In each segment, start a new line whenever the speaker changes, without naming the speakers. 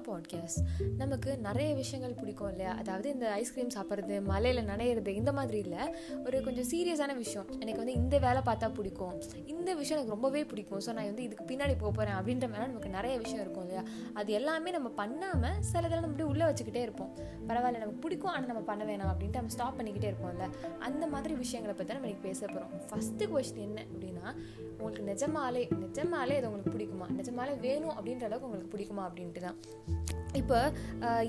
Podcast நமக்கு நிறைய விஷயங்கள் பிடிக்கும் இல்லையா? அதாவது இந்த ஐஸ்கிரீம் சாப்பிட்றது மலையில் நனையிறது இந்த மாதிரி இல்லை. ஒரு கொஞ்சம் சீரியஸான விஷயம். எனக்கு வந்து இந்த வேலை பார்த்தா பிடிக்கும். இந்த விஷயம் எனக்கு ரொம்பவே பிடிக்கும். ஸோ நான் வந்து இதுக்கு பின்னாடி போக போகிறேன் அப்படின்ற மாதிரி நமக்கு நிறைய விஷயம் இருக்கும் இல்லையா? அது எல்லாமே நம்ம பண்ணாமல் சில இதெல்லாம் நம்ம உள்ளே வச்சுக்கிட்டே இருப்போம். பரவாயில்ல நமக்கு பிடிக்கும் ஆனால் நம்ம பண்ண வேணாம் அப்படின்ட்டு நம்ம ஸ்டாப் பண்ணிக்கிட்டே இருப்போம்ல அந்த மாதிரி விஷயங்களை பற்றி நம்ம இன்றைக்கி பேச போகிறோம் ஃபஸ்ட்டு கொஸ்டின் என்ன அப்படின்னா உங்களுக்கு நிஜமாலே நிஜமாலே இது உங்களுக்கு பிடிக்குமா? நிஜமாலே வேணும் அப்படின்ற அளவுக்கு உங்களுக்கு பிடிக்குமா அப்படின்ட்டு தான். இப்போ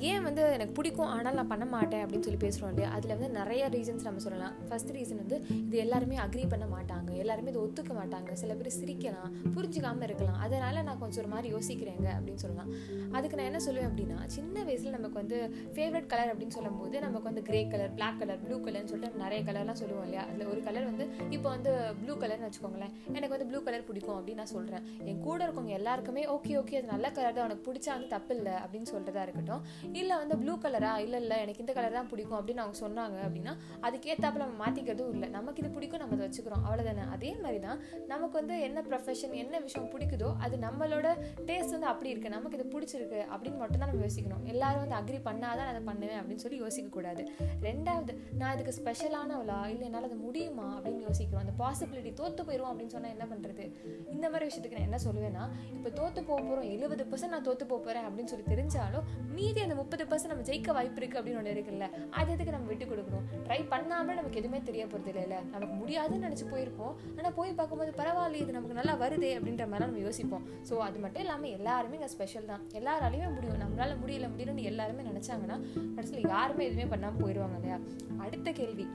ஏன் வந்து எனக்கு பிடிக்கும் ஆனால் நான் பண்ண மாட்டேன் அப்படின்னு சொல்லி பேசுகிறோம் இல்லையா? அதில் வந்து நிறைய ரீசன்ஸ் நம்ம சொல்லலாம். ஃபர்ஸ்ட் ரீசன் வந்து இது எல்லாருமே அக்ரி பண்ண மாட்டாங்க. எல்லாருமே இதை ஒத்துக்க மாட்டாங்க. சில பேர் சிரிக்கலாம் புரிஞ்சுக்காமல் இருக்கலாம். அதனால் நான் கொஞ்சம் ஒரு மாதிரி யோசிக்கிறேங்க அப்படின்னு சொல்லலாம். அதுக்கு நான் என்ன சொல்லுவேன் அப்படின்னா சின்ன வயசில் நமக்கு வந்து ஃபேவரட் கலர் அப்படின்னு சொல்லும்போது நமக்கு வந்து grey colour black colour blue கலர்னு சொல்லிட்டு நிறைய கலர்லாம் சொல்லுவோம் இல்லையா? அதில் ஒரு கலர் வந்து இப்போ வந்து ப்ளூ கலர்னு வச்சுக்கோங்களேன். எனக்கு வந்து ப்ளூ கலர் பிடிக்கும் அப்படின்னு நான் சொல்கிறேன் என் கூட இருக்கவங்க எல்லாருக்குமே ஓகே ஓகே அது நல்ல கலர் தான். உனக்கு பிடிச்சா வந்து தப்பு இல்லை அப்படின்னு சொல்கிறதா இருக்கட்டும். இல்லை வந்து ப்ளூ கலரா இல்லை இல்லை எனக்கு இந்த கலர் தான் பிடிக்கும் அப்படின்னு அவங்க சொன்னாங்க அப்படின்னா அதுக்கேற்றாப்புல நம்ம மாற்றிக்கிறதும் இல்லை. நமக்கு இது பிடிக்கும் நம்ம அதை வச்சுக்கிறோம். அவ்வளோதானே அதே மாதிரி தான் நமக்கு வந்து என்ன ப்ரொஃபஷன் என்ன விஷயம் பிடிக்குதோ அது நம்மளோட டேஸ்ட் வந்து அப்படி இருக்குது நமக்கு இது பிடிச்சிருக்கு அப்படின்னு மட்டும் தான் நம்ம யோசிக்கணும். எல்லாரும் வந்து அக்ரி பண்ணாதான் நான் அதை பண்ணுவேன் அப்படின்னு சொல்லி யோசிக்கக்கூடாது. ரெண்டாவது நான் இதுக்கு ஸ்பெஷலானவளா இல்லை என்னால் அது முடியுமா? அப்படின்னு யோசிக்கிறோம். அந்த பாசிபிலிட்டி தோற்று போயிடும் அப்படின்னு சொன்னால் என்ன பண்ணுறது மாதிரி விஷயத்துக்கு நான் என்ன சொல்லுவேன்னா இப்போ தோற்று போக போகிறோம் எழுபது பர்சன்ட் நான் தோற்று போக போகிறேன் அப்படின்னு சொல்லி தெரிஞ்சாலும் மீதி அந்த முப்பது பர்சன்ட் நம்ம ஜெயிக்க வாய்ப்பு இருக்குது அப்படின்னு ஒன்று இருக்குல்ல அது எதுக்கு நம்ம விட்டு கொடுக்கணும்? ட்ரை பண்ணாமல் நமக்கு எதுவுமே தெரிய போகிறது இல்லைல்ல நமக்கு முடியாதுன்னு நினச்சி போயிருப்போம். ஆனால் போய் பார்க்கும்போது பரவாயில்ல இது நமக்கு நல்லா வருதே அப்படின்ற மாதிரி நம்ம யோசிப்போம். ஸோ அது மட்டும் இல்லாமல் எல்லாருமே இங்கே ஸ்பெஷல் தான். எல்லாராலையுமே முடியும். நம்மளால் முடியல முடியலன்னு எல்லாருமே நினச்சாங்கன்னா கடைசியில் யாருமே எதுவுமே பண்ணாமல் போயிடுவாங்க இல்லையா? அடுத்த கேள்வி.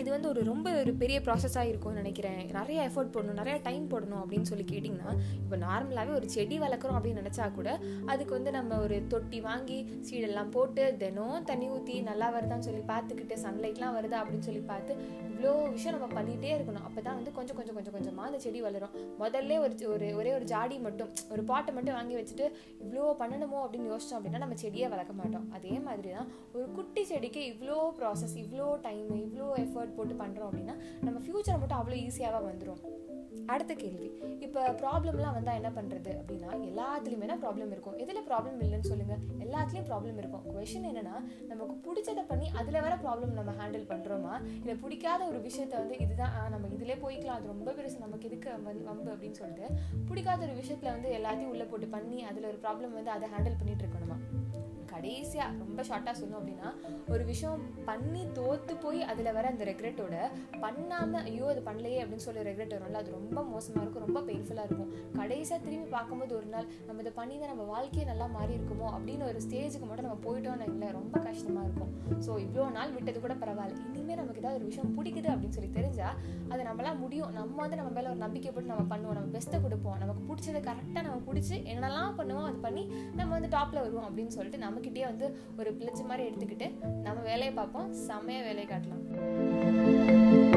இது வந்து ஒரு ரொம்ப ஒரு பெரிய ப்ராசஸாக இருக்கும்னு நினைக்கிறேன். நிறைய எஃபர்ட் போடணும் நிறைய டைம் போடணும் அப்படின்னு சொல்லி கேட்டிங்கன்னா இப்போ நார்மலாகவே ஒரு செடி வளர்க்குறோம் அப்படின்னு நினச்சா கூட அதுக்கு வந்து நம்ம ஒரு தொட்டி வாங்கி சீடெல்லாம் போட்டு தினம் தண்ணி ஊற்றி நல்லா வருதான்னு சொல்லி பார்த்துக்கிட்டு சன்லைட்லாம் வருதா அப்படின்னு சொல்லி பார்த்து இவ்வளோ விஷயம் நம்ம பண்ணிகிட்டே இருக்கணும். அப்போ தான் வந்து கொஞ்சம் கொஞ்சம் கொஞ்சம் கொஞ்சமாக அந்த செடி வளரும். முதல்ல ஒரு ஒரு ஒரே ஒரு ஜாடி மட்டும் ஒரு பாட்டை மட்டும் வாங்கி வச்சுட்டு இவ்வளோ பண்ணணுமோ அப்படின்னு யோசிச்சோம் அப்படின்னா நம்ம செடியே வளர்க்க மாட்டோம். அதே மாதிரி தான் ஒரு குட்டி செடிக்கு இவ்வளோ ப்ராசஸ் இவ்வளோ டைம் இவ்வளோ எஃபர்ட் போட்டு பண்ணுறோம் அப்படின்னா நம்ம ஃப்யூச்சர் மட்டும் அவ்வளோ ஈஸியாக வந்துடும் அடுத்த கேள்வி. இப்போ ப்ராப்ளம்லாம் வந்தால் என்ன பண்ணுறது அப்படின்னா எல்லாத்துலேயுமே தான் ப்ராப்ளம் இருக்கும். எதில் ப்ராப்ளம் இல்லைன்னு சொல்லுங்கள் எல்லாத்துலேயும் ப்ராப்ளம் இருக்கும். கொஷின் என்னென்னா நமக்கு பிடிச்சதை பண்ணி அதில் வர ப்ராப்ளம் நம்ம ஹேண்டில் பண்ணுறோமா இல்லை பிடிக்காத ஒரு விஷயத்த வந்து இதுதான் நம்ம இதிலே போய்க்கலாம். அது ரொம்ப பெருசு நமக்கு எதுக்கு வந்து வம்பு அப்படின்னு சொல்லிட்டு பிடிக்காத ஒரு விஷயத்தில் வந்து எல்லாத்தையும் உள்ளே போட்டு பண்ணி அதில் ஒரு ப்ராப்ளம் வந்து அதை ஹேண்டில் பண்ணிட்டு இருக்கணுமா? கடைசியாக ரொம்ப ஷார்ட்டாக சொன்னோம் அப்படின்னா ஒரு விஷயம் பண்ணி தோற்று போய் அதில் வர அந்த ரெக்ரெட்டோட பண்ணாமல் ஐயோ அது பண்ணலையே அப்படின்னு சொல்லி ரெக்ரெட் வரும்ல அது ரொம்ப மோசமாக இருக்கும் ரொம்ப பெயின்ஃபுல்லாக இருக்கும். கடைசியாக திரும்பி பார்க்கும்போது ஒரு நாள் நம்ம இதை பண்ணி தான் நம்ம வாழ்க்கையே நல்லா மாறி இருக்குமோ அப்படின்னு ஒரு ஸ்டேஜுக்கு மட்டும் நம்ம போயிட்டோம்னு இல்லை ரொம்ப கஷ்டமாக இருக்கும். ஸோ இவ்வளோ நாள் விட்டது கூட பரவாயில்ல. இனிமேல் நமக்கு ஏதாவது ஒரு விஷயம் பிடிக்குது அப்படின்னு சொல்லி தெரிஞ்சால் அது நம்மளாம் முடியும். நம்ம வந்து நம்ம மேலே ஒரு நம்பிக்கை போட்டு நம்ம பண்ணுவோம் நம்ம பெஸ்ட்டை கொடுப்போம். நமக்கு பிடிச்சதை கரெக்டாக நம்ம பிடிச்சி என்னெல்லாம் பண்ணுவோம் அது பண்ணி நம்ம வந்து டாப்பில் வருவோம் அப்படின்னு சொல்லிட்டு நம்மக்கிட்டே வந்து ஒரு பிளச்சு மாதிரி எடுத்துக்கிட்டு நம்ம வேலையை பார்ப்போம். செம்மையாக வேலையை காட்டலாம்.